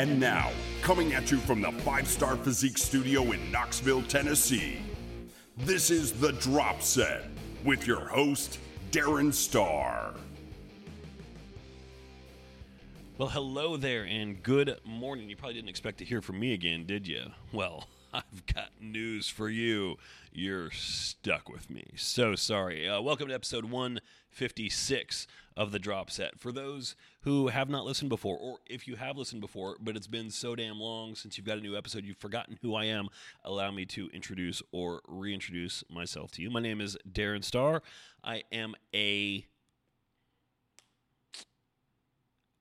And now, coming at you from the Five Starr Physique Studio in Knoxville, Tennessee, this is The Drop Set with your host, Darren Starr. Well, hello there and good morning. You probably didn't expect to hear from me again, did you? Well, I've got news for you. You're stuck with me. So sorry. Uh, welcome to episode 156 of the drop set. For those who have not listened before, or if you have listened before, but it's been so damn long since you've got a new episode, you've forgotten who I am, allow me to introduce or reintroduce myself to you. My name is Darren Starr. I am a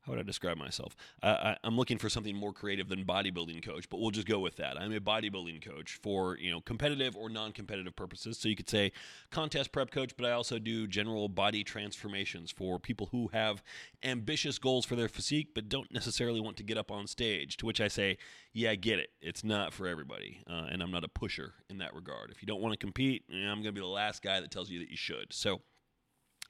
how would I describe myself? Uh, I, am looking for something more creative than bodybuilding coach, but we'll just go with that. I'm a bodybuilding coach for you know competitive or non-competitive purposes. So you could say contest prep coach, but I also do general body transformations for people who have ambitious goals for their physique, but don't necessarily want to get up on stage. To which I say, yeah, I get it. It's not for everybody, uh, and I'm not a pusher in that regard. If you don't want to compete, I'm going to be the last guy that tells you that you should. So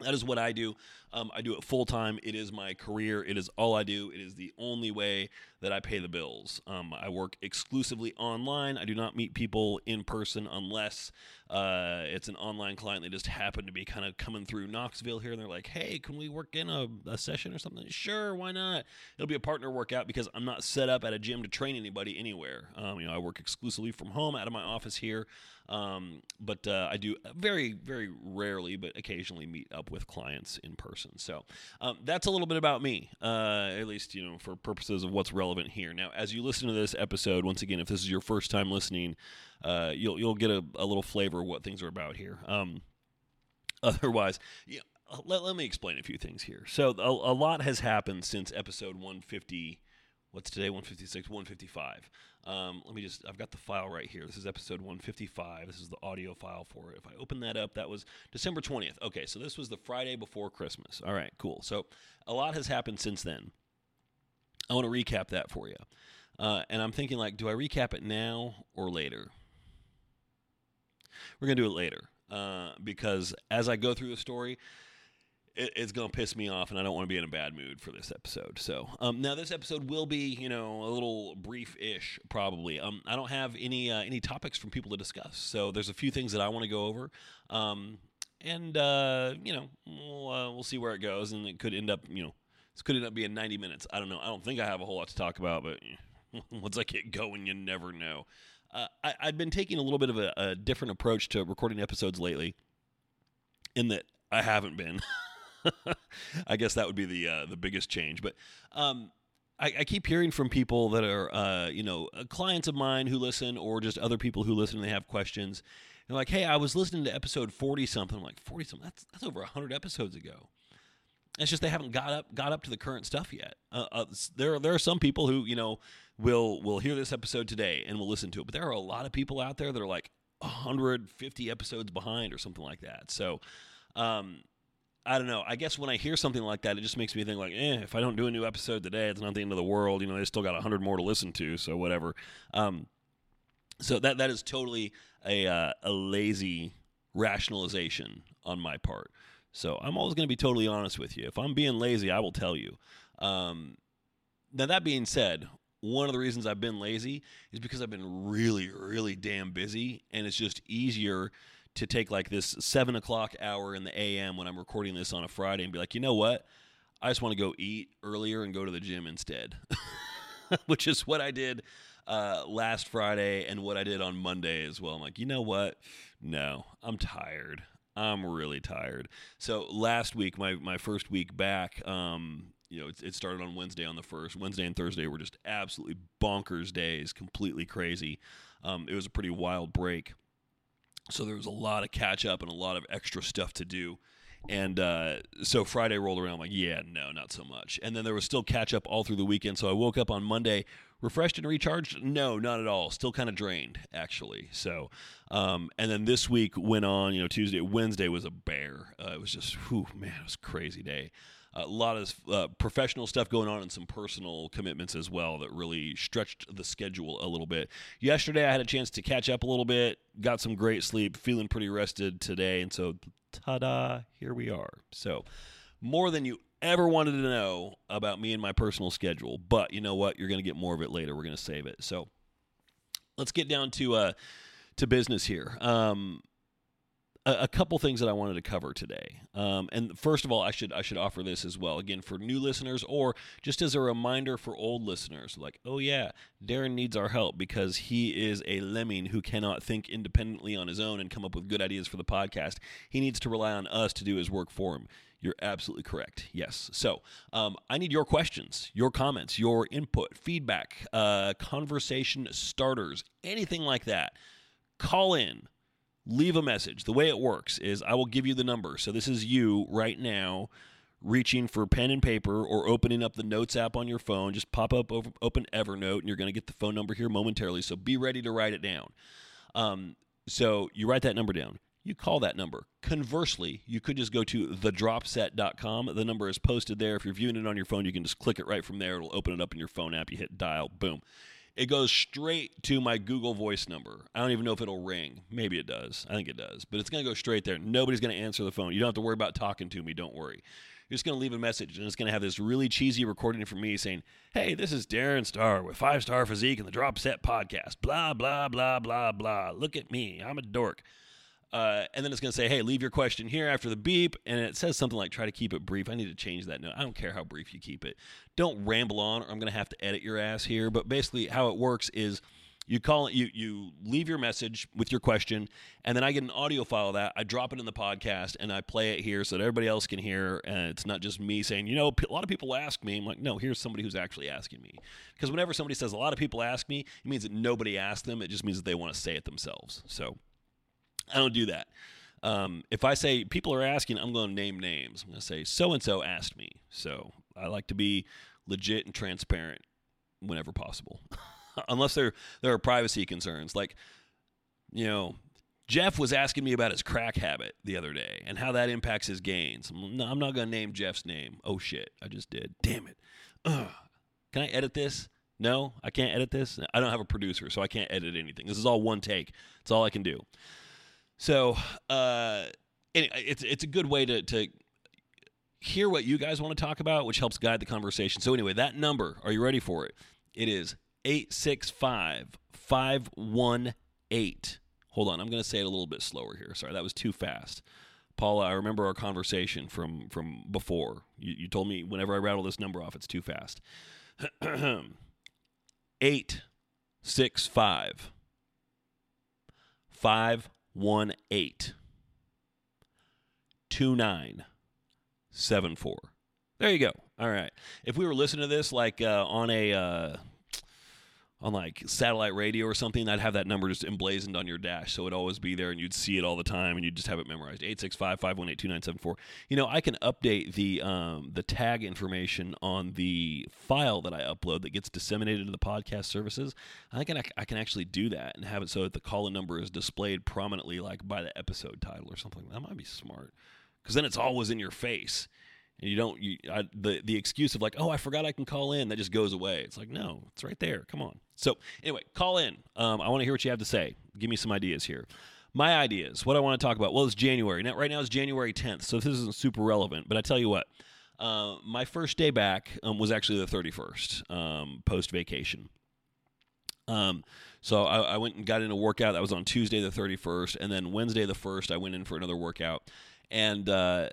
that is what I do. Um, I do it full time. It is my career. It is all I do. It is the only way that I pay the bills. Um, I work exclusively online. I do not meet people in person unless uh, it's an online client. They just happen to be kind of coming through Knoxville here, and they're like, "Hey, can we work in a, a session or something?" Sure, why not? It'll be a partner workout because I'm not set up at a gym to train anybody anywhere. Um, you know, I work exclusively from home out of my office here. Um, but uh, I do very, very rarely, but occasionally meet up with clients in person. So um, that's a little bit about me, uh, at least you know for purposes of what's relevant here. Now, as you listen to this episode, once again, if this is your first time listening, uh, you'll you'll get a, a, little flavor of what things are about here. Um, otherwise, yeah. Let, let me explain a few things here. So, a, a lot has happened since episode 150 what's today? 156 155 um, let me just i've got the file right here. This is episode 155 this is the audio file for it. If i open that up that was december 20th okay so this was the friday before christmas. All right cool. So a lot has happened since then. I want to recap that for you uh, and i'm thinking like do i recap it now or later? We're going to do it later uh, because as i go through the story it, it's to piss me off, and I don't want to be in a bad mood for this episode. So um, now this episode will be, you know, a little brief-ish, probably. Um, I don't have any uh, any topics from people to discuss, so there's a few things that I want to go over. Um, and uh, you know, we'll, uh, we'll see where it goes, and it could end up, you know, this could end up being 90 minutes. I don't know. I don't think I have a whole lot to talk about, but once I get going, you never know. Uh, I, have been taking a little bit of a, a, different approach to recording episodes lately, in that I haven't been. I guess that would be the uh, the biggest change. But um, I, I, keep hearing from people that are uh, you know uh, clients of mine who listen, or just other people who listen and they have questions. They're like, "Hey, I was listening to episode forty something." I'm like, "40 something? That's that's over hundred episodes ago." It's just they haven't got up got up to the current stuff yet. Uh, uh, there there are some people who you know will will hear this episode today and will listen to it, but there are a lot of people out there that are like 150 episodes behind or something like that. So um, I don't know. I guess when I hear something like that, it just makes me think like, eh, if I don't do a new episode today, it's not the end of the world. You know, they still got hundred more to listen to, so whatever. Um, so that that is totally a uh, a lazy rationalization on my part. So I'm always going to be totally honest with you. If I'm being lazy, I will tell you. Um, now that being said, one of the reasons I've been lazy is because I've been really, really damn busy, and it's just easier to take like this seven o'clock hour in the AM when I'm recording this on a Friday and be like, you know what? I just want to go eat earlier and go to the gym instead, which is what I did uh, last Friday and what I did on Monday as well. I'm like, you know what? No, I'm tired. I'm really tired. So last week, my my first week back, um, you know, it, it, started on Wednesday on the first. Wednesday and Thursday were just absolutely bonkers days, completely crazy. Um, it was a pretty wild break. So there was a lot of catch up and a lot of extra stuff to do. And uh, so Friday rolled around, I'm like, yeah, no, not so much. And then there was still catch up all through the weekend. So I woke up on Monday refreshed and recharged. No, not at all. Still kind of drained, actually. So, um, and then this week went on. You know, Tuesday, Wednesday was a bear. Uh, it was just, whew, man, it was crazy day a lot of uh, professional stuff going on and some personal commitments as well that really stretched the schedule a little bit. Yesterday, I had a chance to catch up a little bit, got some great sleep, feeling pretty rested today, and so ta da, here we are. So, more than you ever wanted to know about me and my personal schedule. But you know what? You're going to get more of it later. We're going to save it. So let's get down to uh, to business here. Um, a, couple things that I wanted to cover today. Um, and first of all, I should I should offer this as well again for new listeners or just as a reminder for old listeners. Like, oh yeah, Darren needs our help because he is a lemming who cannot think independently on his own and come up with good ideas for the podcast. He needs to rely on us to do his work for him. You're absolutely correct. Yes. So um, I need your questions, your comments, your input, feedback, uh, conversation starters, anything like that. Call in leave a message. The way it works is I will give you the number. So this is you right now reaching for pen and paper or opening up the notes app on your phone. Just pop up open Evernote and you're going to get the phone number here momentarily. So be ready to write it down. Um, so you write that number down. You call that number. Conversely, you could just go to thedropset.com. The number is posted there. If you're viewing it on your phone, you can just click it right from there. It'll open it up in your phone app. You hit dial, boom it goes straight to my Google Voice number. I don't even know if it'll ring. Maybe it does. I think it does. But it's going to go straight there. Nobody's going to answer the phone. You don't have to worry about talking to me. Don't worry. You're just going to leave a message, and it's going to have this really cheesy recording from me saying, Hey, this is Darren Starr with Five Starr Physique and the Drop Set Podcast. Blah, blah, blah, blah, blah. Look at me. I'm a dork. Uh, and then it's going to say, hey, leave your question here after the beep. And it says something like, try to keep it brief. I need to change that note. I don't care how brief you keep it. Don't ramble on, or I'm going to have to edit your ass here. But basically, how it works is you call it, you, you leave your message with your question, and then I get an audio file of that. I drop it in the podcast, and I play it here so that everybody else can hear. And it's not just me saying, you know, a lot of people ask me. I'm like, no, here's somebody who's actually asking me. Because whenever somebody says a lot of people ask me, it means that nobody asked them. It just means that they want to say it themselves. So I don't do that. Um, if I say people are asking, I'm going to name names. I'm going to say so and so asked me. So I like to be legit and transparent whenever possible, unless there there are privacy concerns. Like, you know, Jeff was asking me about his crack habit the other day and how that impacts his gains. No, I'm not going to name Jeff's name. Oh shit, I just did. Damn it. Ugh. Can I edit this? No, I can't edit this. I don't have a producer, so I can't edit anything. This is all one take. It's all I can do. So uh, it's it's a good way to to hear what you guys want to talk about, which helps guide the conversation. So anyway, that number, are you ready for it? It is 865 518. Hold on, I'm going to say it a little bit slower here. Sorry, that was too fast. Paula, I remember our conversation from from before. You, you told me whenever I rattle this number off, it's too fast. Eight six five five one eight two nine seven four. There you go. All right. If we were listening to this like uh, on a uh, on like satellite radio or something, I'd have that number just emblazoned on your dash, so it'd always be there, and you'd see it all the time, and you'd just have it memorized. 865-518-2974. You know, I can update the um, the tag information on the file that I upload that gets disseminated to the podcast services. I can I can actually do that and have it so that the call-in number is displayed prominently, like by the episode title or something. That might be smart, because then it's always in your face and you don't you I, the the excuse of like oh I forgot I can call in that just goes away. It's like no, it's right there. Come on. So anyway, call in. Um, I want to hear what you have to say. Give me some ideas here. My ideas. What I want to talk about. Well, it's January. Now, right now it's January 10th, so this isn't super relevant. But I tell you what. Uh, my first day back um, was actually the 31st, um, post vacation. Um, so I, I, went and got in a workout. That was on Tuesday the 31st, and then Wednesday the 1st, I went in for another workout. And uh,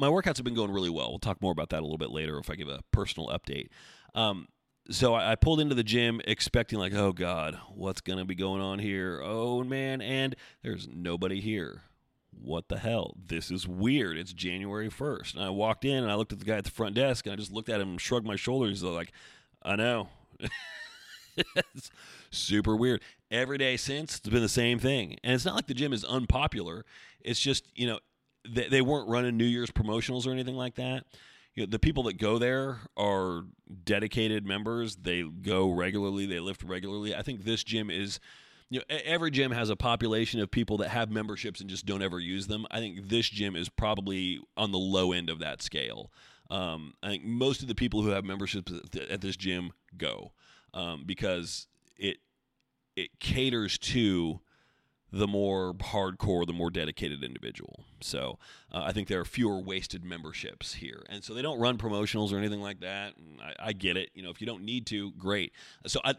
my workouts have been going really well. We'll talk more about that a little bit later if I give a personal update. Um, so I, I, pulled into the gym expecting like, oh God, what's gonna be going on here? Oh man, and there's nobody here. What the hell? This is weird. It's January first, and I walked in and I looked at the guy at the front desk and I just looked at him and shrugged my shoulders. Like, I know. it's super weird. Every day since, it's been the same thing. And it's not like the gym is unpopular. It's just, you know, they, they weren't running New Year's promotionals or anything like that. You know, the people that go there are dedicated members. They go regularly. They lift regularly. I think this gym is you know every gym has a population of people that have memberships and just don't ever use them i think this gym is probably on the low end of that scale um, i think most of the people who have memberships at this gym go um, because it it caters to the more hardcore, the more dedicated individual. So uh, I think there are fewer wasted memberships here, and so they don't run promotionals or anything like that. I, I, get it. You know, if you don't need to, great. So I,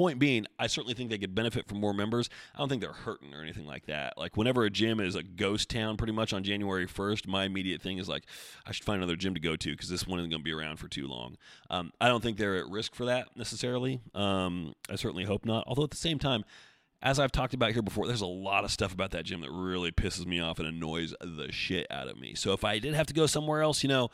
point being, I certainly think they could benefit from more members. I don't think they're hurting or anything like that. Like whenever a gym is a ghost town, pretty much on January first, my immediate thing is like, I should find another gym to go to because this one isn't going to be around for too long. Um, I don't think they're at risk for that necessarily. Um, I certainly hope not. Although at the same time as I've talked about here before, there's a lot of stuff about that gym that really pisses me off and annoys the shit out of me. So if I did have to go somewhere else, you know,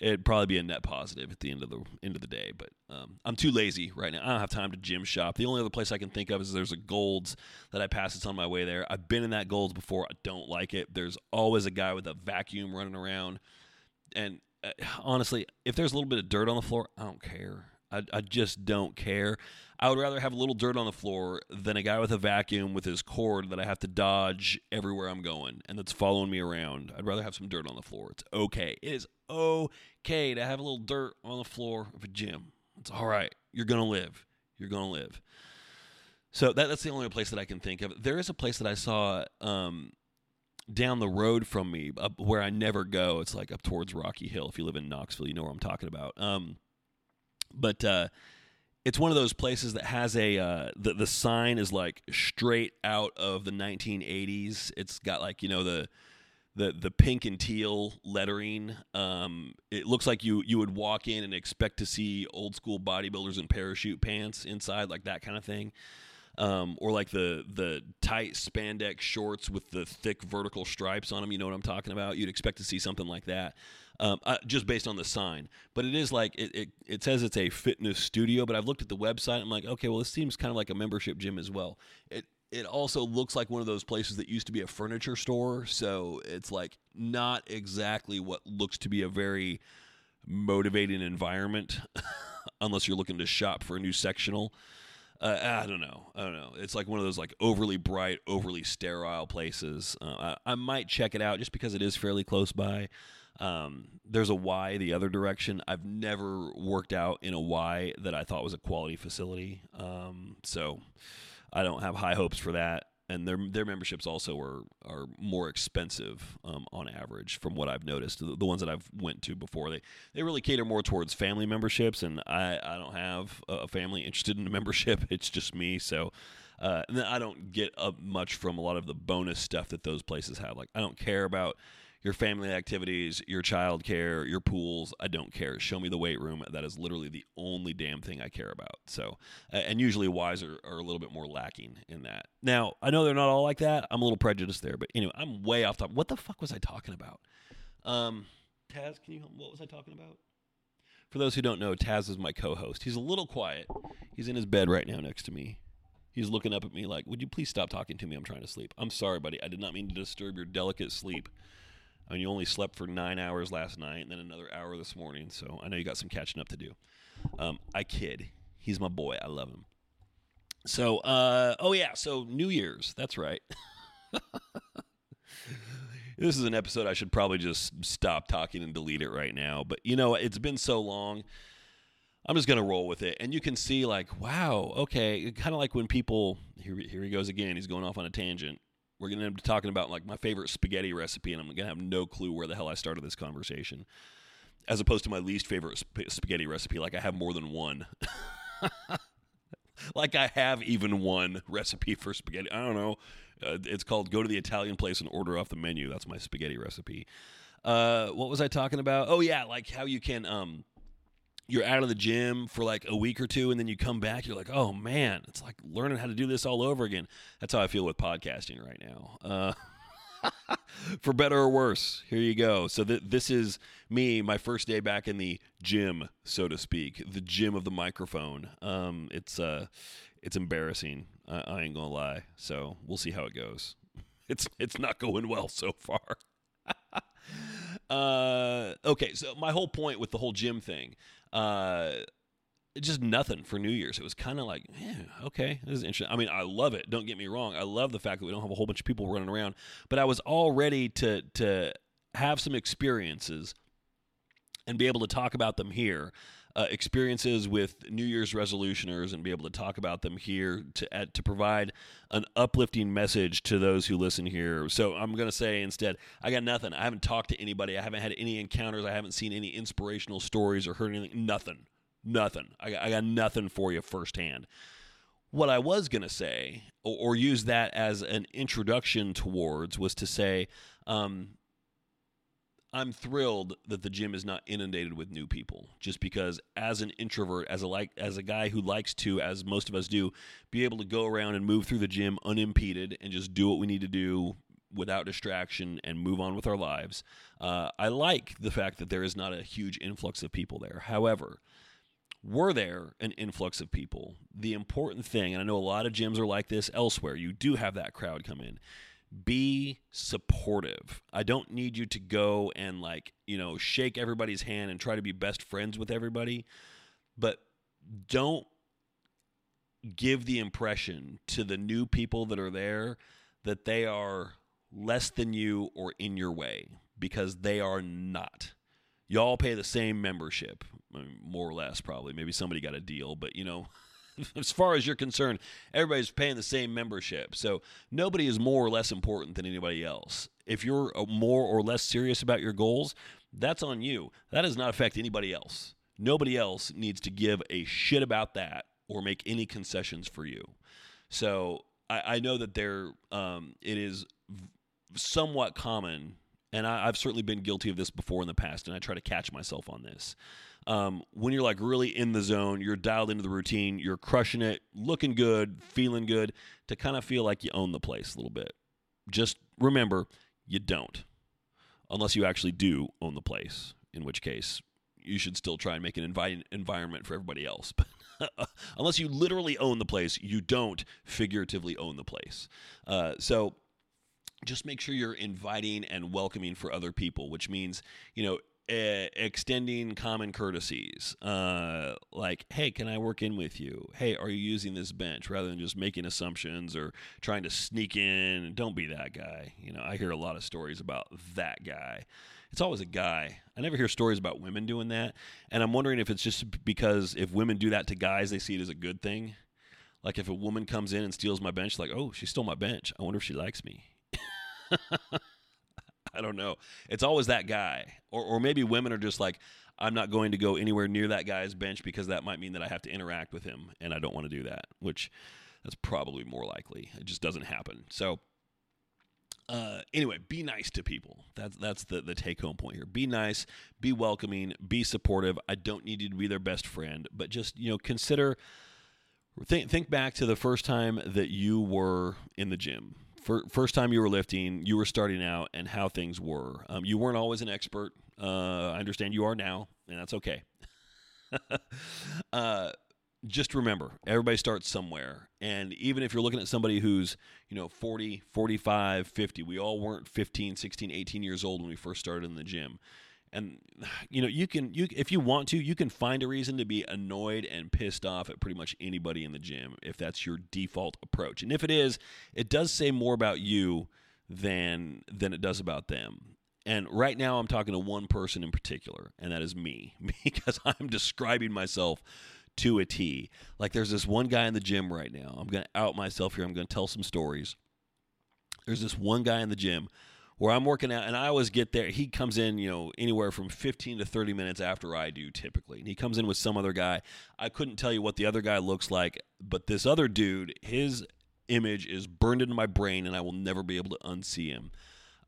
it'd probably be a net positive at the end of the end of the day. But um, I'm too lazy right now. I don't have time to gym shop. The only other place I can think of is there's a Gold's that I pass. It's on my way there. I've been in that Gold's before. I don't like it. There's always a guy with a vacuum running around, and uh, honestly, if there's a little bit of dirt on the floor, I don't care. I, I just don't care. I would rather have a little dirt on the floor than a guy with a vacuum with his cord that I have to dodge everywhere I'm going and that's following me around. I'd rather have some dirt on the floor. It's okay. It is okay to have a little dirt on the floor of a gym. It's all right. You're going to live. You're going to live. So that, that's the only place that I can think of. There is a place that I saw um, down the road from me where I never go. It's like up towards Rocky Hill. If you live in Knoxville, you know where I'm talking about. Um, but uh, it's one of those places that has a uh, the the sign is like straight out of the 1980s. It's got like you know the the the pink and teal lettering. Um, it looks like you you would walk in and expect to see old school bodybuilders in parachute pants inside, like that kind of thing. Um, or like the the tight spandex shorts with the thick vertical stripes on them. You know what I'm talking about? You'd expect to see something like that um, uh, just based on the sign. But it is like it, it, it says it's a fitness studio, but I've looked at the website. I'm like, okay, well, this seems kind of like a membership gym as well. It it also looks like one of those places that used to be a furniture store, so it's like not exactly what looks to be a very motivating environment, unless you're looking to shop for a new sectional. Uh, I don't know. I don't know. It's like one of those like overly bright, overly sterile places. Uh, I, I, might check it out just because it is fairly close by. Um, there's a Y the other direction. I've never worked out in a Y that I thought was a quality facility. Um, so I don't have high hopes for that. And their their memberships also are are more expensive um, on average, from what I've noticed. The, the, ones that I've went to before, they they really cater more towards family memberships, and I I don't have a family interested in a membership. It's just me, so. Uh, and then I don't get up much from a lot of the bonus stuff that those places have. Like I don't care about your family activities, your child care, your pools. I don't care. Show me the weight room. That is literally the only damn thing I care about. So, and usually Ys are, are a little bit more lacking in that. Now, I know they're not all like that. I'm a little prejudiced there, but anyway, I'm way off top. What the fuck was I talking about? Um, Taz, can you help? What was I talking about? For those who don't know, Taz is my co-host. He's a little quiet. He's in his bed right now next to me. He's looking up at me like, "Would you please stop talking to me? I'm trying to sleep." I'm sorry, buddy. I did not mean to disturb your delicate sleep. I mean, you only slept for nine hours last night and then another hour this morning, so I know you got some catching up to do. Um, I kid. He's my boy. I love him. So, uh, oh yeah, so New Year's. That's right. this is an episode I should probably just stop talking and delete it right now. But you know, it's been so long. I'm just gonna roll with it, and you can see like, wow, okay, kind of like when people here, here he goes again. He's going off on a tangent we're going to be talking about like my favorite spaghetti recipe, and I'm going to have no clue where the hell I started this conversation, as opposed to my least favorite sp- spaghetti recipe. Like I have more than one. like I have even one recipe for spaghetti. I don't know. Uh, it's called go to the Italian place and order off the menu. That's my spaghetti recipe. Uh, what was I talking about? Oh yeah, like how you can um, you're out of the gym for like a week or two and then you come back you're like oh man it's like learning how to do this all over again. That's how i feel with podcasting right now. Uh, for better or worse here you go. So th- this is me my first day back in the gym so to speak the gym of the microphone. Um, it's uh it's embarrassing I-, I ain't gonna lie. So we'll see how it goes. It's it's not going well so far. Uh, okay so my whole point with the whole gym thing uh, just nothing for New Year's. It was kind of like, yeah, okay, this is interesting. I mean, I love it. Don't get me wrong. I love the fact that we don't have a whole bunch of people running around. But I was all ready to to have some experiences and be able to talk about them here. Uh, experiences with New Year's resolutioners and be able to talk about them here to uh, to provide an uplifting message to those who listen here. So I'm going to say instead, I got nothing. I haven't talked to anybody. I haven't had any encounters. I haven't seen any inspirational stories or heard anything. Nothing. Nothing. I got, I got nothing for you firsthand. What I was going to say, or, or, use that as an introduction towards, was to say, um, I'm thrilled that the gym is not inundated with new people just because as an introvert as a like as a guy who likes to as most of us do be able to go around and move through the gym unimpeded and just do what we need to do without distraction and move on with our lives. Uh, I like the fact that there is not a huge influx of people there. However, were there an influx of people, the important thing, and I know a lot of gyms are like this elsewhere, you do have that crowd come in be supportive. I don't need you to go and like, you know, shake everybody's hand and try to be best friends with everybody, but don't give the impression to the new people that are there that they are less than you or in your way because they are not. Y'all pay the same membership, more or less, probably. Maybe somebody got a deal, but you know, as far as you're concerned, everybody's paying the same membership. So nobody is more or less important than anybody else. If you're uh, more or less serious about your goals, that's on you. That does not affect anybody else. Nobody else needs to give a shit about that or make any concessions for you. So I, I know that there, um, it is somewhat common, and I, I've certainly been guilty of this before in the past, and I try to catch myself on this um, when you're like really in the zone, you're dialed into the routine, you're crushing it, looking good, feeling good, to kind of feel like you own the place a little bit. Just remember, you don't, unless you actually do own the place, in which case you should still try and make an inviting environment for everybody else. But unless you literally own the place, you don't figuratively own the place. Uh, so just make sure you're inviting and welcoming for other people, which means, you know, extending common courtesies uh, like hey can i work in with you? Hey are you using this bench? Rather than just making assumptions or trying to sneak in don't be that guy. You know i hear a lot of stories about that guy. It's always a guy. I never hear stories about women doing that. And i'm wondering if it's just because if women do that to guys they see it as a good thing. Like if a woman comes in and steals my bench like oh she stole my bench. I wonder if she likes me I don't know. It's always that guy, or or maybe women are just like, I'm not going to go anywhere near that guy's bench because that might mean that I have to interact with him, and I don't want to do that. Which that's probably more likely. It just doesn't happen. So. Uh, anyway, be nice to people. That's that's the the take home point here. Be nice, be welcoming, be supportive. I don't need you to be their best friend, but just you know consider. Think think back to the first time that you were in the gym first time you were lifting, you were starting out, and how things were. Um, you weren't always an expert. Uh, I understand you are now, and that's okay. uh, just remember, everybody starts somewhere. And even if you're looking at somebody who's, you know, 40, 45, 50, we all weren't 15, 16, 18 years old when we first started in the gym and you know you can you if you want to you can find a reason to be annoyed and pissed off at pretty much anybody in the gym if that's your default approach. And if it is it does say more about you than than it does about them. And right now i'm talking to one person in particular and that is me because i'm describing myself to a t. Like there's this one guy in the gym right now. I'm going to out myself here. I'm going to tell some stories. There's this one guy in the gym where I'm working out, and I always get there. He comes in, you know, anywhere from 15 to 30 minutes after I do typically. And he comes in with some other guy. I couldn't tell you what the other guy looks like, but this other dude, his image is burned into my brain, and I will never be able to unsee him.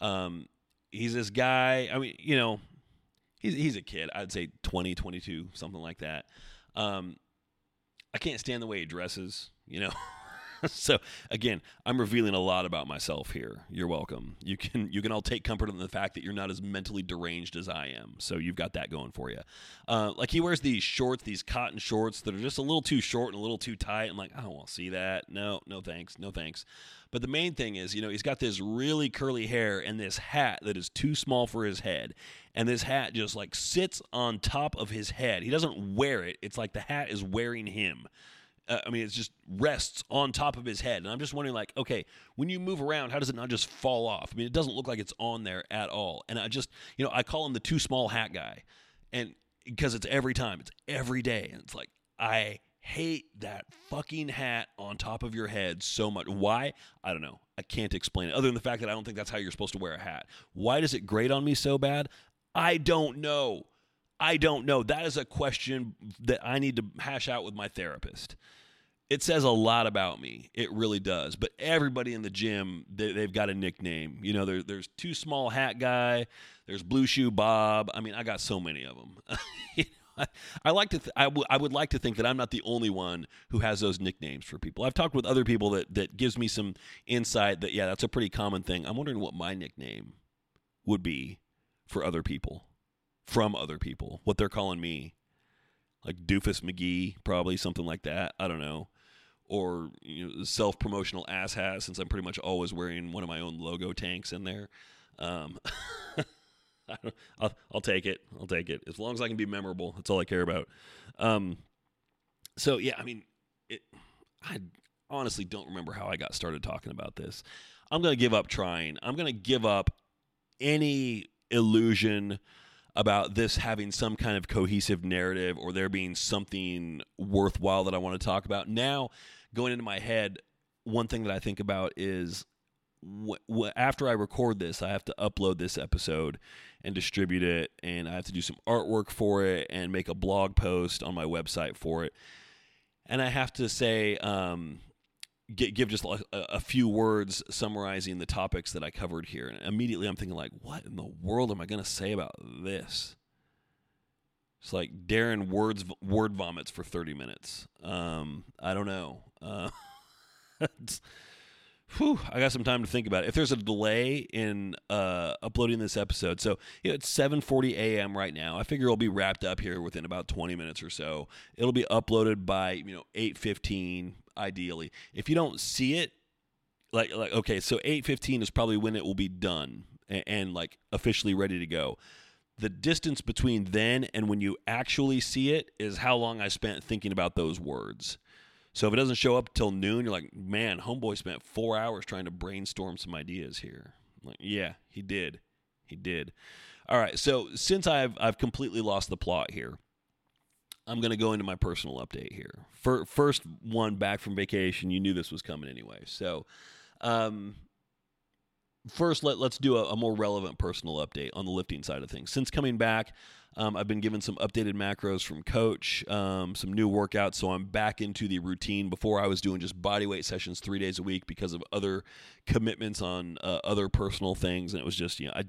Um, he's this guy, I mean, you know, he's, he's a kid. I'd say 20, 22, something like that. Um, I can't stand the way he dresses, you know. so again, I'm revealing a lot about myself here. You're welcome. You can you can all take comfort in the fact that you're not as mentally deranged as I am. So you've got that going for you. Uh, like he wears these shorts, these cotton shorts that are just a little too short and a little too tight. I'm like, I don't want to see that. No, no thanks, no thanks. But the main thing is, you know, he's got this really curly hair and this hat that is too small for his head. And this hat just like sits on top of his head. He doesn't wear it. It's like the hat is wearing him. Uh, I mean, it just rests on top of his head. And I'm just wondering, like, okay, when you move around, how does it not just fall off? I mean, it doesn't look like it's on there at all. And I just, you know, I call him the too small hat guy. And because it's every time, it's every day, and it's like I hate that fucking hat on top of your head so much. Why? I don't know. I can't explain it other than the fact that I don't think that's how you're supposed to wear a hat. Why does it grate on me so bad? I don't know. I don't know. That is a question that I need to hash out with my therapist. It says a lot about me. It really does. But everybody in the gym, they, have got a nickname. You know, there, there's Too Small Hat Guy. There's Blue Shoe Bob. I mean, I got so many of them. I, like to. Th- I, w- I would like to think that I'm not the only one who has those nicknames for people. I've talked with other people that that gives me some insight that yeah, that's a pretty common thing. I'm wondering what my nickname would be for other people, from other people, what they're calling me, like Doofus McGee, probably something like that. I don't know. Or you know, self promotional ass hat, since I'm pretty much always wearing one of my own logo tanks in there. Um, I'll, I'll, take it. I'll take it. As long as I can be memorable, that's all I care about. Um, so yeah, I mean, it, I honestly don't remember how I got started talking about this. I'm going to give up trying. I'm going to give up any illusion about this having some kind of cohesive narrative or there being something worthwhile that I want to talk about. Now, going into my head, one thing that I think about is after I record this, I have to upload this episode and distribute it, and I have to do some artwork for it and make a blog post on my website for it. And I have to say, um, give just a, a, few words summarizing the topics that I covered here. And immediately I'm thinking, like, what in the world am I going to say about this? It's like Darren words word vomits for 30 minutes. Um, I don't know. Uh, whew, I got some time to think about it. If there's a delay in uh, uploading this episode, so you know, it's 7:40 a.m. right now. I figure it'll be wrapped up here within about 20 minutes or so. It'll be uploaded by you know 8:15 ideally. If you don't see it, like like okay, so 8:15 is probably when it will be done and, and like officially ready to go. The distance between then and when you actually see it is how long I spent thinking about those words. So if it doesn't show up till noon, you're like, man, homeboy spent four hours trying to brainstorm some ideas here. I'm like, yeah, he did, he did. All right, so since I've I've completely lost the plot here, I'm to go into my personal update here. For, first one back from vacation, you knew this was coming anyway. So, um, first let, let's do a, a, more relevant personal update on the lifting side of things. Since coming back, um, I've been given some updated macros from coach, um, some new workouts. So I'm back into the routine. Before I was doing just body weight sessions three days a week because of other commitments on uh, other personal things. And it was just, you know, I,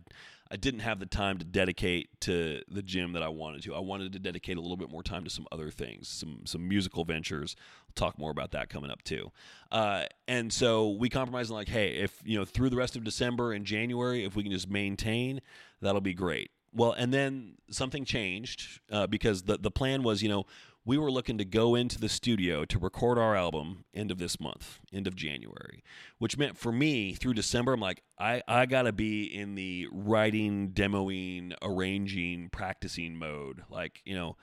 I didn't have the time to dedicate to the gym that I wanted to. I wanted to dedicate a little bit more time to some other things, some some musical ventures. I'll talk more about that coming up too. Uh, and so we compromised like, hey, if you know through the rest of December and January, if we can just maintain, that'll be great. Well, and then something changed uh, because the the plan was, you know, we were looking to go into the studio to record our album end of this month, end of January, which meant for me through December, I'm like, I, I gotta be in the writing, demoing, arranging, practicing mode. Like, you know,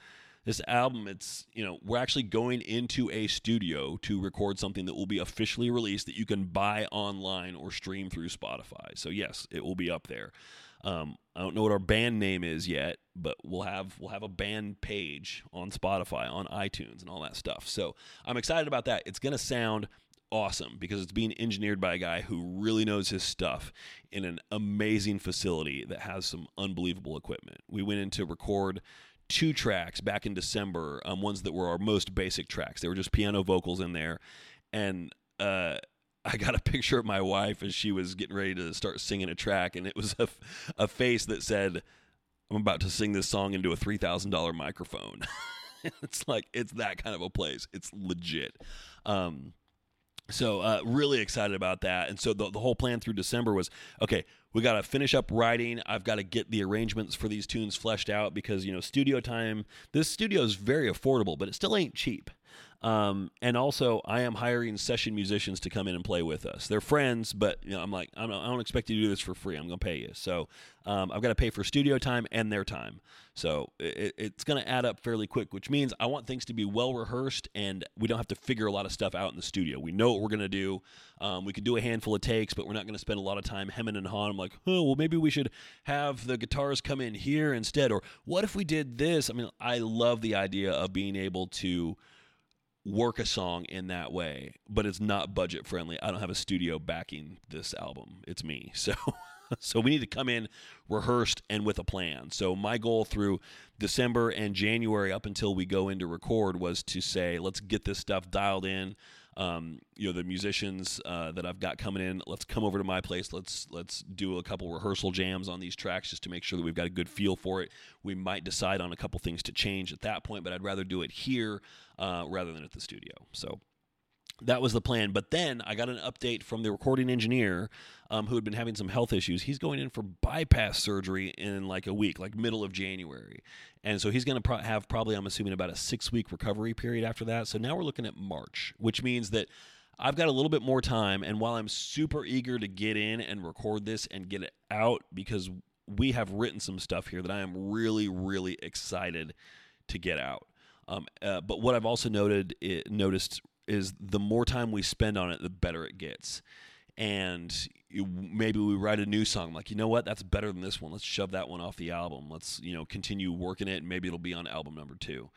this album, it's, you know, we're actually going into a studio to record something that will be officially released that you can buy online or stream through Spotify. So, yes, it will be up there. Um, I don't know what our band name is yet, but we'll have we'll have a band page on Spotify, on iTunes, and all that stuff. So I'm excited about that. It's gonna sound awesome because it's being engineered by a guy who really knows his stuff in an amazing facility that has some unbelievable equipment. We went in to record two tracks back in December, um, ones that were our most basic tracks. They were just piano vocals in there, and uh, I got a picture of my wife as she was getting ready to start singing a track, and it was a, a face that said, I'm about to sing this song into a $3,000 microphone. it's like, it's that kind of a place. It's legit. Um, so uh, really excited about that and so the, the whole plan through december was okay we got to finish up writing i've got to get the arrangements for these tunes fleshed out because you know studio time this studio is very affordable but it still ain't cheap Um, and also, I am hiring session musicians to come in and play with us. They're friends, but you know, I'm like, I don't, I don't expect you to do this for free. I'm going to pay you. So um, I've got to pay for studio time and their time. So it, it's going to add up fairly quick, which means I want things to be well rehearsed and we don't have to figure a lot of stuff out in the studio. We know what we're going to do. Um, we could do a handful of takes, but we're not going to spend a lot of time hemming and hawing. I'm like, oh, well, maybe we should have the guitars come in here instead. Or what if we did this? I mean, I love the idea of being able to work a song in that way, but it's not budget friendly. I don't have a studio backing this album. It's me. So so we need to come in rehearsed and with a plan. So my goal through December and January up until we go into record was to say, let's get this stuff dialed in um, you know the musicians uh, that I've got coming in. Let's come over to my place. Let's let's do a couple rehearsal jams on these tracks just to make sure that we've got a good feel for it. We might decide on a couple things to change at that point, but I'd rather do it here uh, rather than at the studio. So that was the plan. But then I got an update from the recording engineer um, who had been having some health issues. He's going in for bypass surgery in like a week, like middle of January. And so he's going to pro- have probably, I'm assuming, about a six week recovery period after that. So now we're looking at March, which means that I've got a little bit more time. And while I'm super eager to get in and record this and get it out, because we have written some stuff here that I am really, really excited to get out. Um, uh, but what I've also noted, it, noticed is the more time we spend on it, the better it gets. And you, maybe we write a new song, like you know what, that's better than this one. Let's shove that one off the album. Let's you know continue working it, and maybe it'll be on album number two.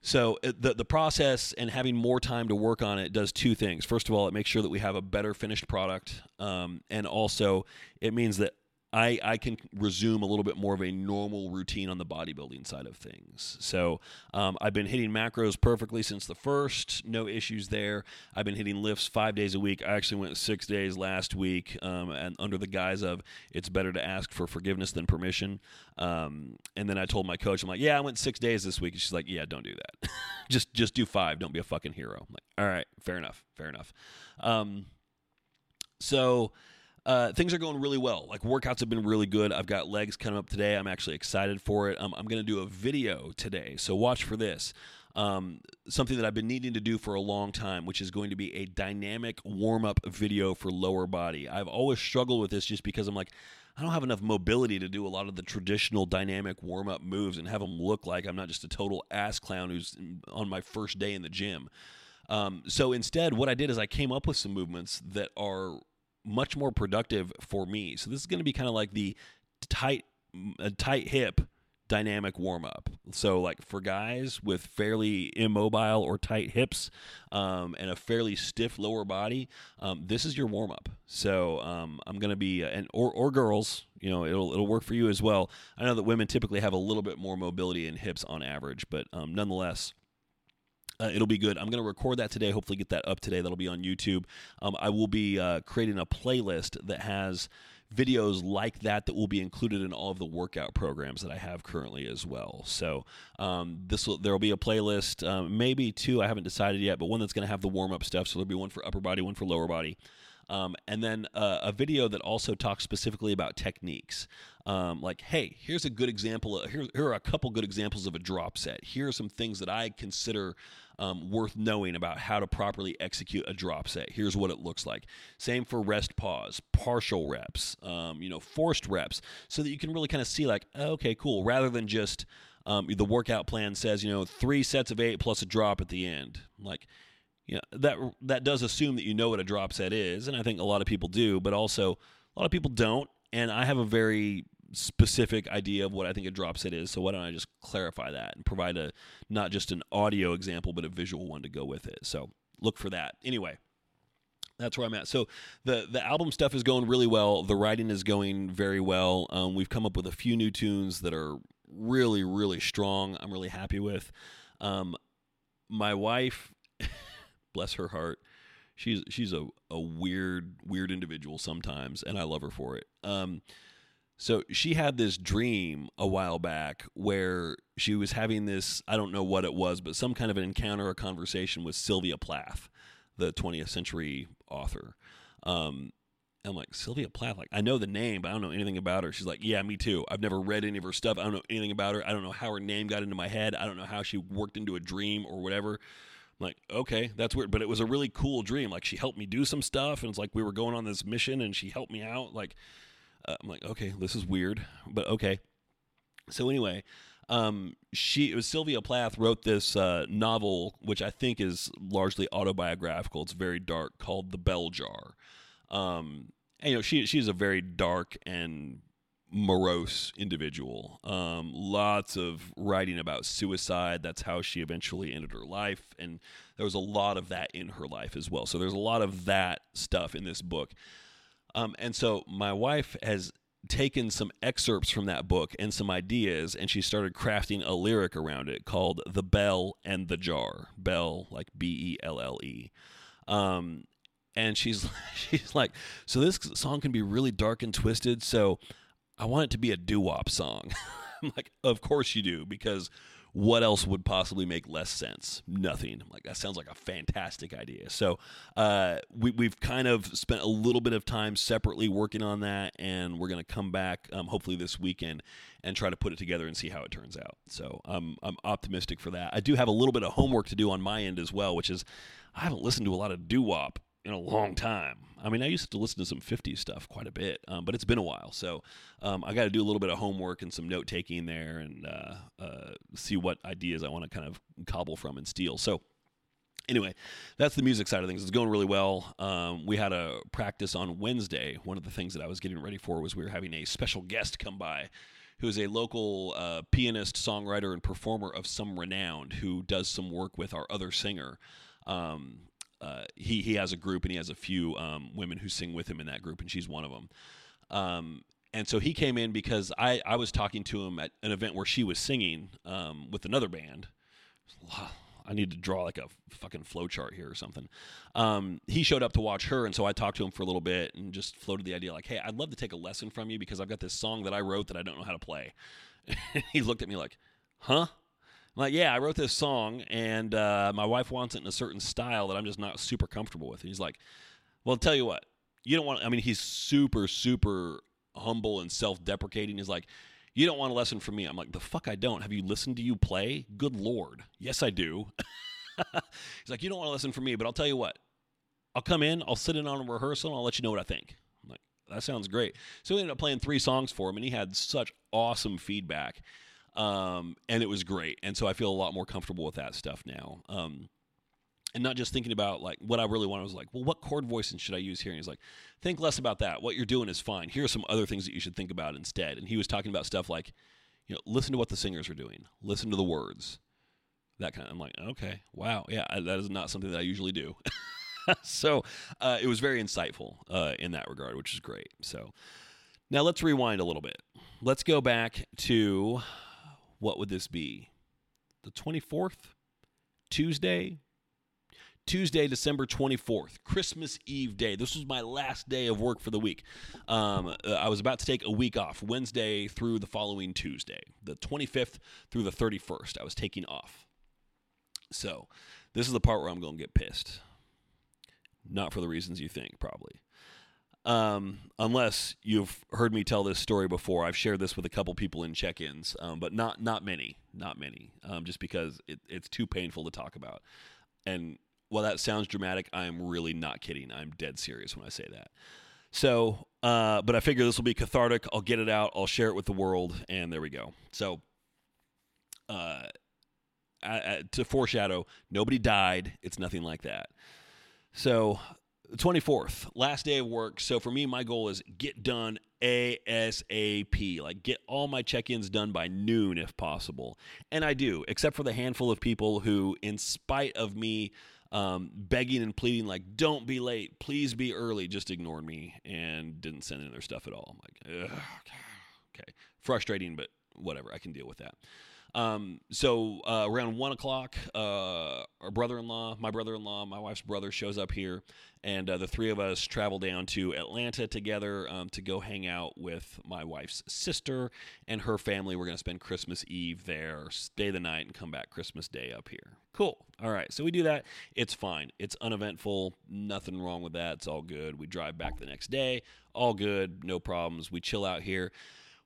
So the the process and having more time to work on it does two things. First of all, it makes sure that we have a better finished product, um, and also it means that I, I can resume a little bit more of a normal routine on the bodybuilding side of things. So um, I've been hitting macros perfectly since the first, no issues there. I've been hitting lifts five days a week. I actually went six days last week, um, and under the guise of it's better to ask for forgiveness than permission. Um, and then I told my coach, I'm like, yeah, I went six days this week. And she's like, yeah, don't do that. just just do five. Don't be a fucking hero. I'm like, all right, fair enough, fair enough. Um, so uh, things are going really well. Like workouts have been really good. I've got legs coming up today. I'm actually excited for it. Um, I'm going to do a video today, so watch for this. Um, something that I've been needing to do for a long time, which is going to be a dynamic warm up video for lower body. I've always struggled with this just because I'm like, I don't have enough mobility to do a lot of the traditional dynamic warm up moves and have them look like I'm not just a total ass clown who's on my first day in the gym. Um, so instead, what I did is I came up with some movements that are much more productive for me. So this is going to be kind of like the tight, a tight hip dynamic warm up. So like for guys with fairly immobile or tight hips um, and a fairly stiff lower body, um, this is your warm up. So um, I'm going to be uh, and or or girls, you know, it'll it'll work for you as well. I know that women typically have a little bit more mobility in hips on average, but um, nonetheless. Uh, it'll be good. I'm going to record that today. Hopefully, get that up today. That'll be on YouTube. Um, I will be uh, creating a playlist that has videos like that that will be included in all of the workout programs that I have currently as well. So um, this will there will be a playlist, um, maybe two. I haven't decided yet, but one that's going to have the warm up stuff. So there'll be one for upper body, one for lower body. Um, and then uh, a video that also talks specifically about techniques. Um, like, hey, here's a good example. Of, here, here are a couple good examples of a drop set. Here are some things that I consider um, worth knowing about how to properly execute a drop set. Here's what it looks like. Same for rest pause, partial reps, um, you know, forced reps, so that you can really kind of see like, okay, cool, rather than just um, the workout plan says, you know, three sets of eight plus a drop at the end. Like, you know, that that does assume that you know what a drop set is, and I think a lot of people do, but also a lot of people don't. And I have a very specific idea of what I think a drop set is. So why don't I just clarify that and provide a not just an audio example, but a visual one to go with it. So look for that. Anyway, that's where I'm at. So the the album stuff is going really well. The writing is going very well. Um, we've come up with a few new tunes that are really really strong. I'm really happy with. Um, my wife bless her heart. She's she's a, a weird weird individual sometimes, and I love her for it. Um, so she had this dream a while back where she was having this I don't know what it was, but some kind of an encounter, a conversation with Sylvia Plath, the 20th century author. Um, I'm like Sylvia Plath, like I know the name, but I don't know anything about her. She's like, yeah, me too. I've never read any of her stuff. I don't know anything about her. I don't know how her name got into my head. I don't know how she worked into a dream or whatever I'm like, okay, that's weird. But it was a really cool dream. Like she helped me do some stuff, and it's like we were going on this mission, and she helped me out. Like I'm like, okay, this is weird, but okay. So anyway, um, she it was Sylvia Plath wrote this uh, novel, which I think is largely autobiographical. It's very dark, called The Bell Jar. Um, and, you know, she she's a very dark and morose individual. Um, lots of writing about suicide. That's how she eventually ended her life, and there was a lot of that in her life as well. So there's a lot of that stuff in this book. Um, and so my wife has taken some excerpts from that book and some ideas, and she started crafting a lyric around it called "The Belle and the Jar." Belle, like B E L L E. Um, and she's she's like, so this song can be really dark and twisted. So I want it to be a doo wop song. I'm like, of course you do, because what else would possibly make less sense? Nothing. I'm like, that sounds like a fantastic idea. So uh, we, we've kind of spent a little bit of time separately working on that, and we're going to come back um, hopefully this weekend and try to put it together and see how it turns out. So um, I'm optimistic for that. I do have a little bit of homework to do on my end as well, which is I haven't listened to a lot of doo wop in a long time. I mean, I used to listen to some 50s stuff quite a bit, um, but it's been a while. So um, I got to do a little bit of homework and some note taking there and uh, uh, see what ideas I want to kind of cobble from and steal. So anyway, that's the music side of things. It's going really well. Um, we had a practice on Wednesday. One of the things that I was getting ready for was we were having a special guest come by who is a local uh, pianist, songwriter, and performer of some renown who does some work with our other singer. Um, uh, he he has a group and he has a few um, women who sing with him in that group, and she's one of them. Um, and so he came in because I, I was talking to him at an event where she was singing um, with another band. I need to draw like a fucking flow chart here or something. Um, he showed up to watch her, and so I talked to him for a little bit and just floated the idea like, "Hey, I'd love to take a lesson from you because I've got this song that I wrote that I don't know how to play." he looked at me like, "Huh?" Like, yeah, I wrote this song, and uh, my wife wants it in a certain style that I'm just not super comfortable with. And he's like, well, tell you what, you don't want. I mean, he's super, super humble and self-deprecating. He's like, you don't want a lesson from me. I'm like, the fuck I don't. Have you listened to you play? Good lord, yes I do. he's like, you don't want a lesson from me, but I'll tell you what. I'll come in, I'll sit in on a rehearsal, and I'll let you know what I think. I'm like, that sounds great. So we ended up playing three songs for him, and he had such awesome feedback. Um, and it was great. And so I feel a lot more comfortable with that stuff now. Um, and not just thinking about like what I really wanted I was like, well, what chord voicing should I use here? And he's like, think less about that. What you're doing is fine. Here are some other things that you should think about instead. And he was talking about stuff like, you know, listen to what the singers are doing, listen to the words, that kind of. I'm like, okay, wow, yeah, that is not something that I usually do. so uh, it was very insightful uh, in that regard, which is great. So now let's rewind a little bit. Let's go back to what would this be? The 24th? Tuesday? Tuesday, December 24th, Christmas Eve day. This was my last day of work for the week. Um, uh, I was about to take a week off, Wednesday through the following Tuesday, the 25th through the 31st. I was taking off. So, this is the part where I'm going to get pissed. Not for the reasons you think, probably. Um, unless you've heard me tell this story before, I've shared this with a couple people in check-ins, um, but not not many, not many, um, just because it, it's too painful to talk about. And while that sounds dramatic, I'm really not kidding. I'm dead serious when I say that. So, uh, but I figure this will be cathartic. I'll get it out. I'll share it with the world, and there we go. So, uh, to foreshadow, nobody died. It's nothing like that. So 24th, last day of work. So for me, my goal is get done ASAP. Like get all my check-ins done by noon if possible. And I do, except for the handful of people who, in spite of me um, begging and pleading, like, don't be late, please be early, just ignored me and didn't send in their stuff at all. I'm like, okay. Frustrating, but whatever. I can deal with that. Um, so uh, around one o'clock, uh, our brother-in-law, my brother-in-law, my wife's brother shows up here, and uh, the three of us travel down to Atlanta together um, to go hang out with my wife's sister and her family. We're to spend Christmas Eve there, stay the night, and come back Christmas Day up here. Cool. All right. So we do that. It's fine. It's uneventful. Nothing wrong with that. It's all good. We drive back the next day. All good. No problems. We chill out here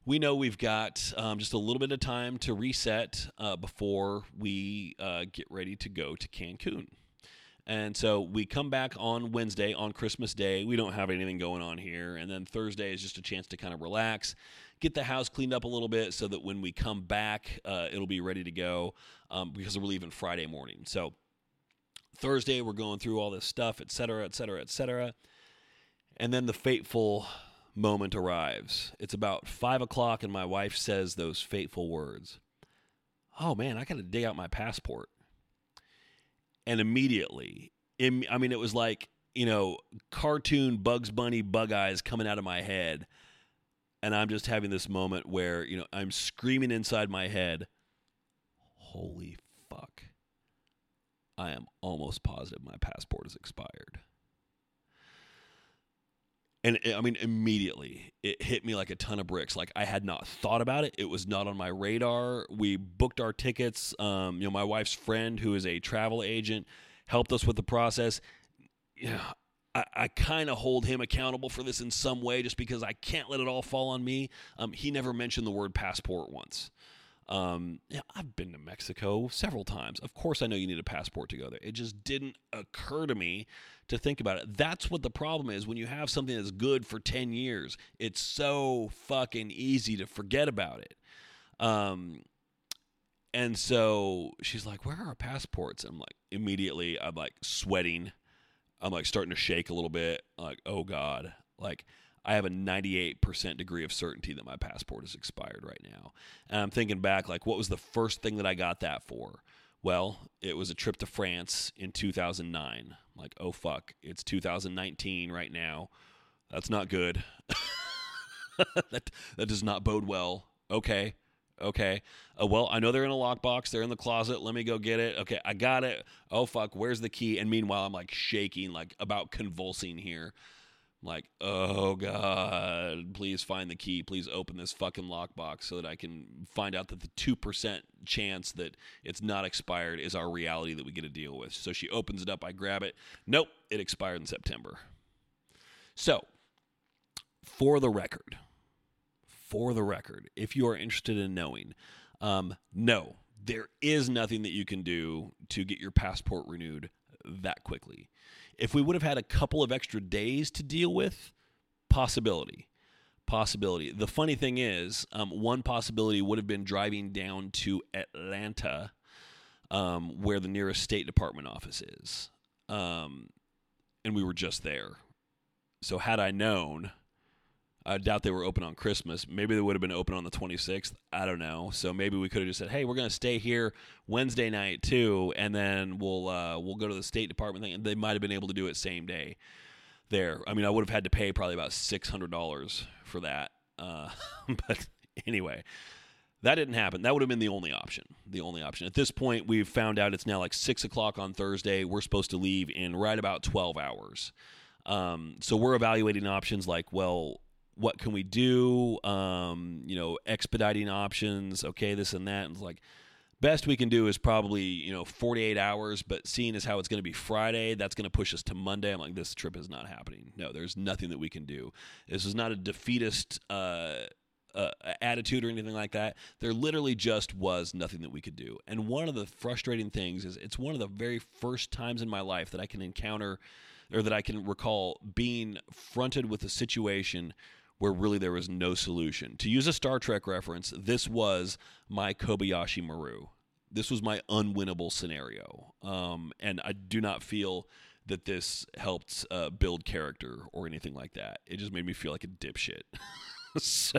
we know we've got um, just a little bit of time to reset uh, before we uh, get ready to go to Cancun. And so we come back on Wednesday, on Christmas Day. We don't have anything going on here. And then Thursday is just a chance to kind of relax, get the house cleaned up a little bit so that when we come back, uh, it'll be ready to go um, because we're leaving Friday morning. So Thursday, we're going through all this stuff, et cetera, et cetera, et cetera. And then the fateful moment arrives. It's about five o'clock, and my wife says those fateful words Oh man, I got to dig out my passport. And immediately, im- I mean, it was like, you know, cartoon Bugs Bunny bug eyes coming out of my head. And I'm just having this moment where, you know, I'm screaming inside my head, Holy fuck. I am almost positive my passport is expired. And it, I mean, immediately it hit me like a ton of bricks. Like I had not thought about it. It was not on my radar. We booked our tickets. Um, you know, my wife's friend, who is a travel agent, helped us with the process. Yeah, I, I kind of hold him accountable for this in some way, just because I can't let it all fall on me. Um, he never mentioned the word passport once. Um, yeah, I've been to Mexico several times. Of course, I know you need a passport to go there. It just didn't occur to me to think about it. That's what the problem is when you have something that's good for 10 years. It's so fucking easy to forget about it. Um, and so she's like, Where are our passports? And I'm like, immediately, I'm like sweating. I'm like starting to shake a little bit. I'm like, oh God. Like, I have a 98% degree of certainty that my passport is expired right now. And I'm thinking back, like, what was the first thing that I got that for? Well, it was a trip to France in 2009. I'm like, oh fuck, it's 2019 right now. That's not good. that that does not bode well. Okay, okay. Uh, well, I know they're in a lockbox. They're in the closet. Let me go get it. Okay, I got it. Oh fuck, where's the key? And meanwhile, I'm like shaking, like about convulsing here like, oh God, please find the key. Please open this fucking lockbox so that I can find out that the 2% chance that it's not expired is our reality that we get to deal with. So she opens it up. I grab it. Nope, it expired in September. So, for the record, for the record, if you are interested in knowing, um, no, there is nothing that you can do to get your passport renewed that quickly. If we would have had a couple of extra days to deal with, possibility. Possibility. The funny thing is, um, one possibility would have been driving down to Atlanta, um, where the nearest State Department office is. Um, and we were just there. So, had I known, I doubt they were open on Christmas. Maybe they would have been open on the 26th. I don't know. So maybe we could have just said, "Hey, we're going to stay here Wednesday night too, and then we'll uh, we'll go to the State Department thing." And they might have been able to do it same day. There, I mean, I would have had to pay probably about six hundred dollars for that. Uh, but anyway, that didn't happen. That would have been the only option. The only option. At this point, we've found out it's now like six o'clock on Thursday. We're supposed to leave in right about twelve hours. Um, so we're evaluating options like, well, what can we do? Um, you know, expediting options, okay, this and that. And it's like, best we can do is probably, you know, 48 hours, but seeing as how it's going to be Friday, that's going to push us to Monday. I'm like, this trip is not happening. No, there's nothing that we can do. This is not a defeatist uh, uh, attitude or anything like that. There literally just was nothing that we could do. And one of the frustrating things is it's one of the very first times in my life that I can encounter or that I can recall being fronted with a situation where really there was no solution. To use a Star Trek reference, this was my Kobayashi Maru. This was my unwinnable scenario. Um, and I do not feel that this helped uh, build character or anything like that. It just made me feel like a dipshit. so.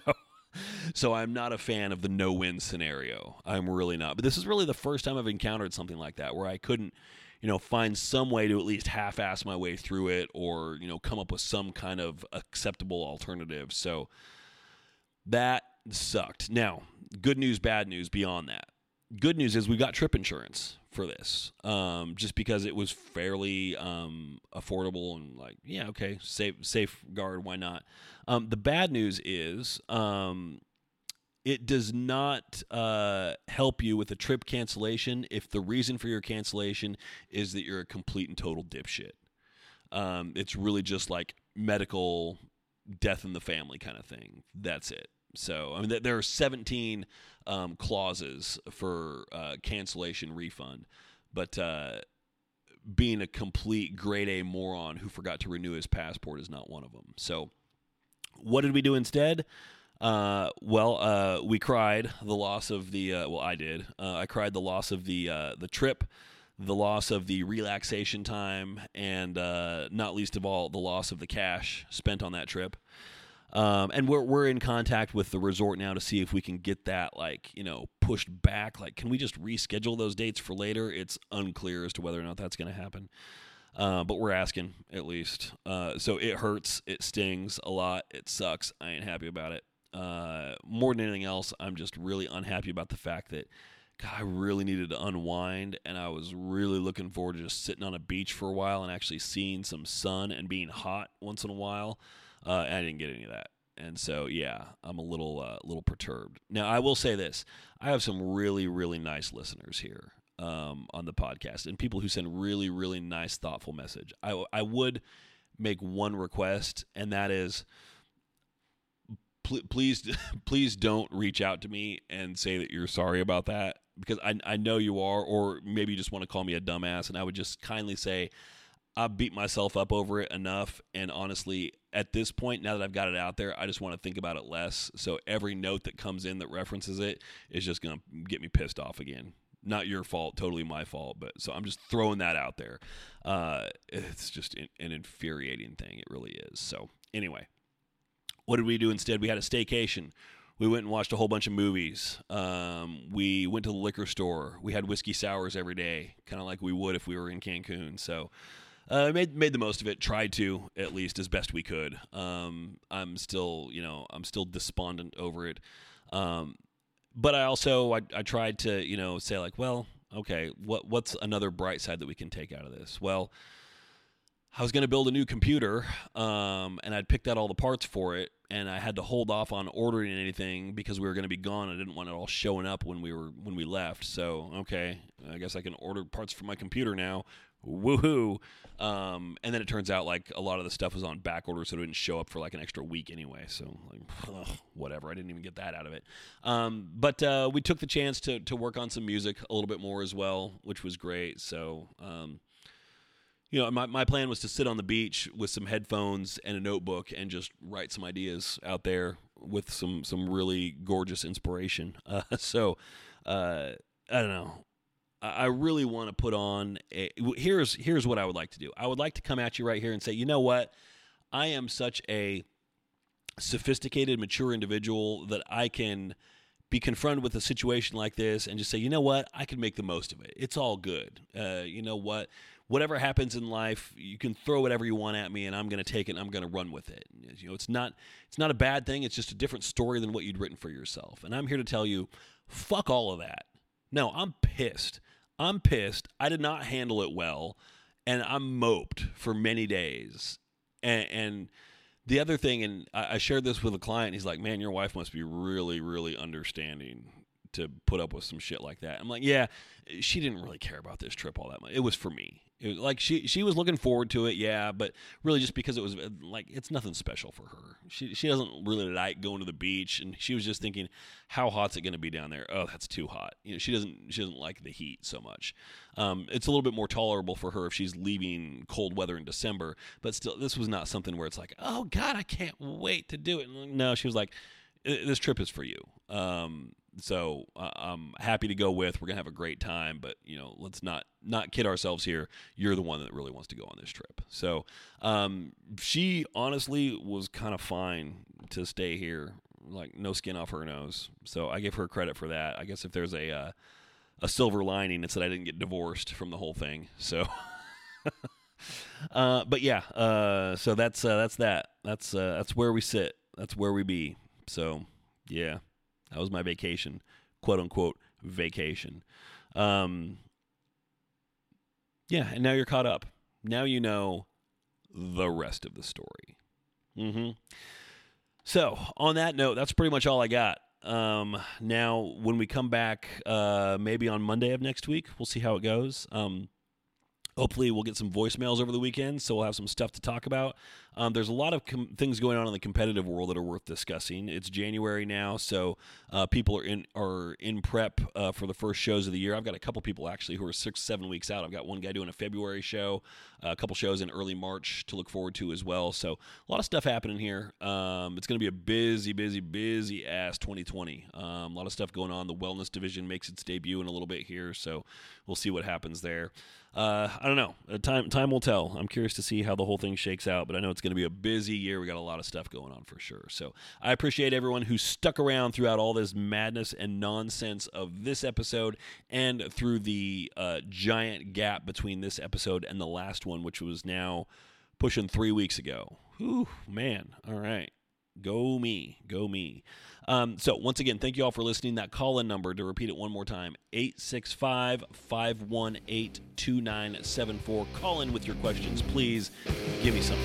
So I'm not a fan of the no-win scenario. I'm really not. But this is really the first time I've encountered something like that where I couldn't you know, find some way to at least half ass my way through it or, you know, come up with some kind of acceptable alternative. So that sucked. Now, good news, bad news beyond that. Good news is we got trip insurance for this, um, just because it was fairly um, affordable and like, yeah, okay, safe safeguard, why not? Um, the bad news is um, it does not uh, help you with a trip cancellation if the reason for your cancellation is that you're a complete and total dipshit. Um, it's really just like medical death in the family kind of thing. That's it. So, I mean, there are 17 um, clauses for uh, cancellation refund, but uh, being a complete grade A moron who forgot to renew his passport is not one of them. So, what did we do instead? Uh, well, uh, we cried the loss of the. Uh, well, I did. Uh, I cried the loss of the uh, the trip, the loss of the relaxation time, and uh, not least of all, the loss of the cash spent on that trip. Um, and we're we're in contact with the resort now to see if we can get that like you know pushed back. Like, can we just reschedule those dates for later? It's unclear as to whether or not that's going to happen. Uh, but we're asking at least. Uh, so it hurts, it stings a lot, it sucks. I ain't happy about it. Uh, more than anything else, I'm just really unhappy about the fact that God, I really needed to unwind, and I was really looking forward to just sitting on a beach for a while and actually seeing some sun and being hot once in a while. Uh, and I didn't get any of that. And so, yeah, I'm a little, uh, little perturbed. Now, I will say this: I have some really, really nice listeners here um, on the podcast, and people who send really, really nice, thoughtful message. I, I would make one request, and that is, pl- please, please don't reach out to me and say that you're sorry about that because I, I know you are, or maybe you just want to call me a dumbass, and I would just kindly say. I beat myself up over it enough. And honestly, at this point, now that I've got it out there, I just want to think about it less. So every note that comes in that references it is just going to get me pissed off again. Not your fault, totally my fault. But so I'm just throwing that out there. Uh, it's just an infuriating thing. It really is. So anyway, what did we do instead? We had a staycation. We went and watched a whole bunch of movies. Um, we went to the liquor store. We had whiskey sours every day, kind of like we would if we were in Cancun. So uh, made made the most of it. Tried to at least as best we could. Um, I'm still, you know, I'm still despondent over it. Um, but I also I, I tried to, you know, say like, well, okay, what what's another bright side that we can take out of this? Well, I was going to build a new computer, um, and I'd picked out all the parts for it, and I had to hold off on ordering anything because we were going to be gone. I didn't want it all showing up when we were when we left. So okay, I guess I can order parts for my computer now woohoo. Um, and then it turns out like a lot of the stuff was on back order, so it didn't show up for like an extra week anyway. So like, ugh, whatever. I didn't even get that out of it. Um, but uh, we took the chance to to work on some music a little bit more as well, which was great. So. Um, you know, my, my plan was to sit on the beach with some headphones and a notebook and just write some ideas out there with some some really gorgeous inspiration. Uh, so, uh, I don't know. I really want to put on a, here's here's what I would like to do. I would like to come at you right here and say, you know what? I am such a sophisticated, mature individual that I can be confronted with a situation like this and just say, you know what? I can make the most of it. It's all good. Uh, you know what? Whatever happens in life, you can throw whatever you want at me, and I'm going to take it. and I'm going to run with it. You know, it's not it's not a bad thing. It's just a different story than what you'd written for yourself. And I'm here to tell you, fuck all of that. No, I'm pissed. I'm pissed. I did not handle it well, and I'm moped for many days. And, and the other thing, and I, I shared this with a client. He's like, "Man, your wife must be really, really understanding to put up with some shit like that." I'm like, "Yeah, she didn't really care about this trip all that much. It was for me. It like she she was looking forward to it, yeah, but really just because it was uh, like it's nothing special for her. She she doesn't really like going to the beach, and she was just thinking, how hot's it going to be down there? Oh, that's too hot. You know, she doesn't she doesn't like the heat so much. Um, it's a little bit more tolerable for her if she's leaving cold weather in December, but still, this was not something where it's like, oh God, I can't wait to do it. No, she was like, this trip is for you. Um, so uh, I'm happy to go with. We're gonna have a great time, but you know, let's not not kid ourselves here. You're the one that really wants to go on this trip. So um, she honestly was kind of fine to stay here, like no skin off her nose. So I give her credit for that. I guess if there's a uh, a silver lining, it's that I didn't get divorced from the whole thing. So. uh, but yeah, uh, so that's uh, that's that. That's uh, that's where we sit. That's where we be. So yeah. That was my vacation, quote unquote vacation. Um, yeah, and now you're caught up. Now you know the rest of the story. Mm-hmm. So, on that note, that's pretty much all I got. Um, now, when we come back, uh, maybe on Monday of next week, we'll see how it goes. Um, Hopefully, we'll get some voicemails over the weekend, so we'll have some stuff to talk about. Um, there's a lot of com- things going on in the competitive world that are worth discussing. It's January now, so uh, people are in are in prep uh, for the first shows of the year. I've got a couple people actually who are six, seven weeks out. I've got one guy doing a February show, uh, a couple shows in early March to look forward to as well. So a lot of stuff happening here. Um, it's going to be a busy, busy, busy ass 2020. Um, a lot of stuff going on. The wellness division makes its debut in a little bit here, so we'll see what happens there uh, I don't know. Uh, time time will tell. I'm curious to see how the whole thing shakes out, but I know it's going to be a busy year. We got a lot of stuff going on for sure. So I appreciate everyone who stuck around throughout all this madness and nonsense of this episode, and through the uh, giant gap between this episode and the last one, which was now pushing three weeks ago. Whew, man. All right. Go me. Go me. Um, so, once again, thank you all for listening. That call in number, to repeat it one more time 865 518 2974. Call in with your questions, please. Give me some.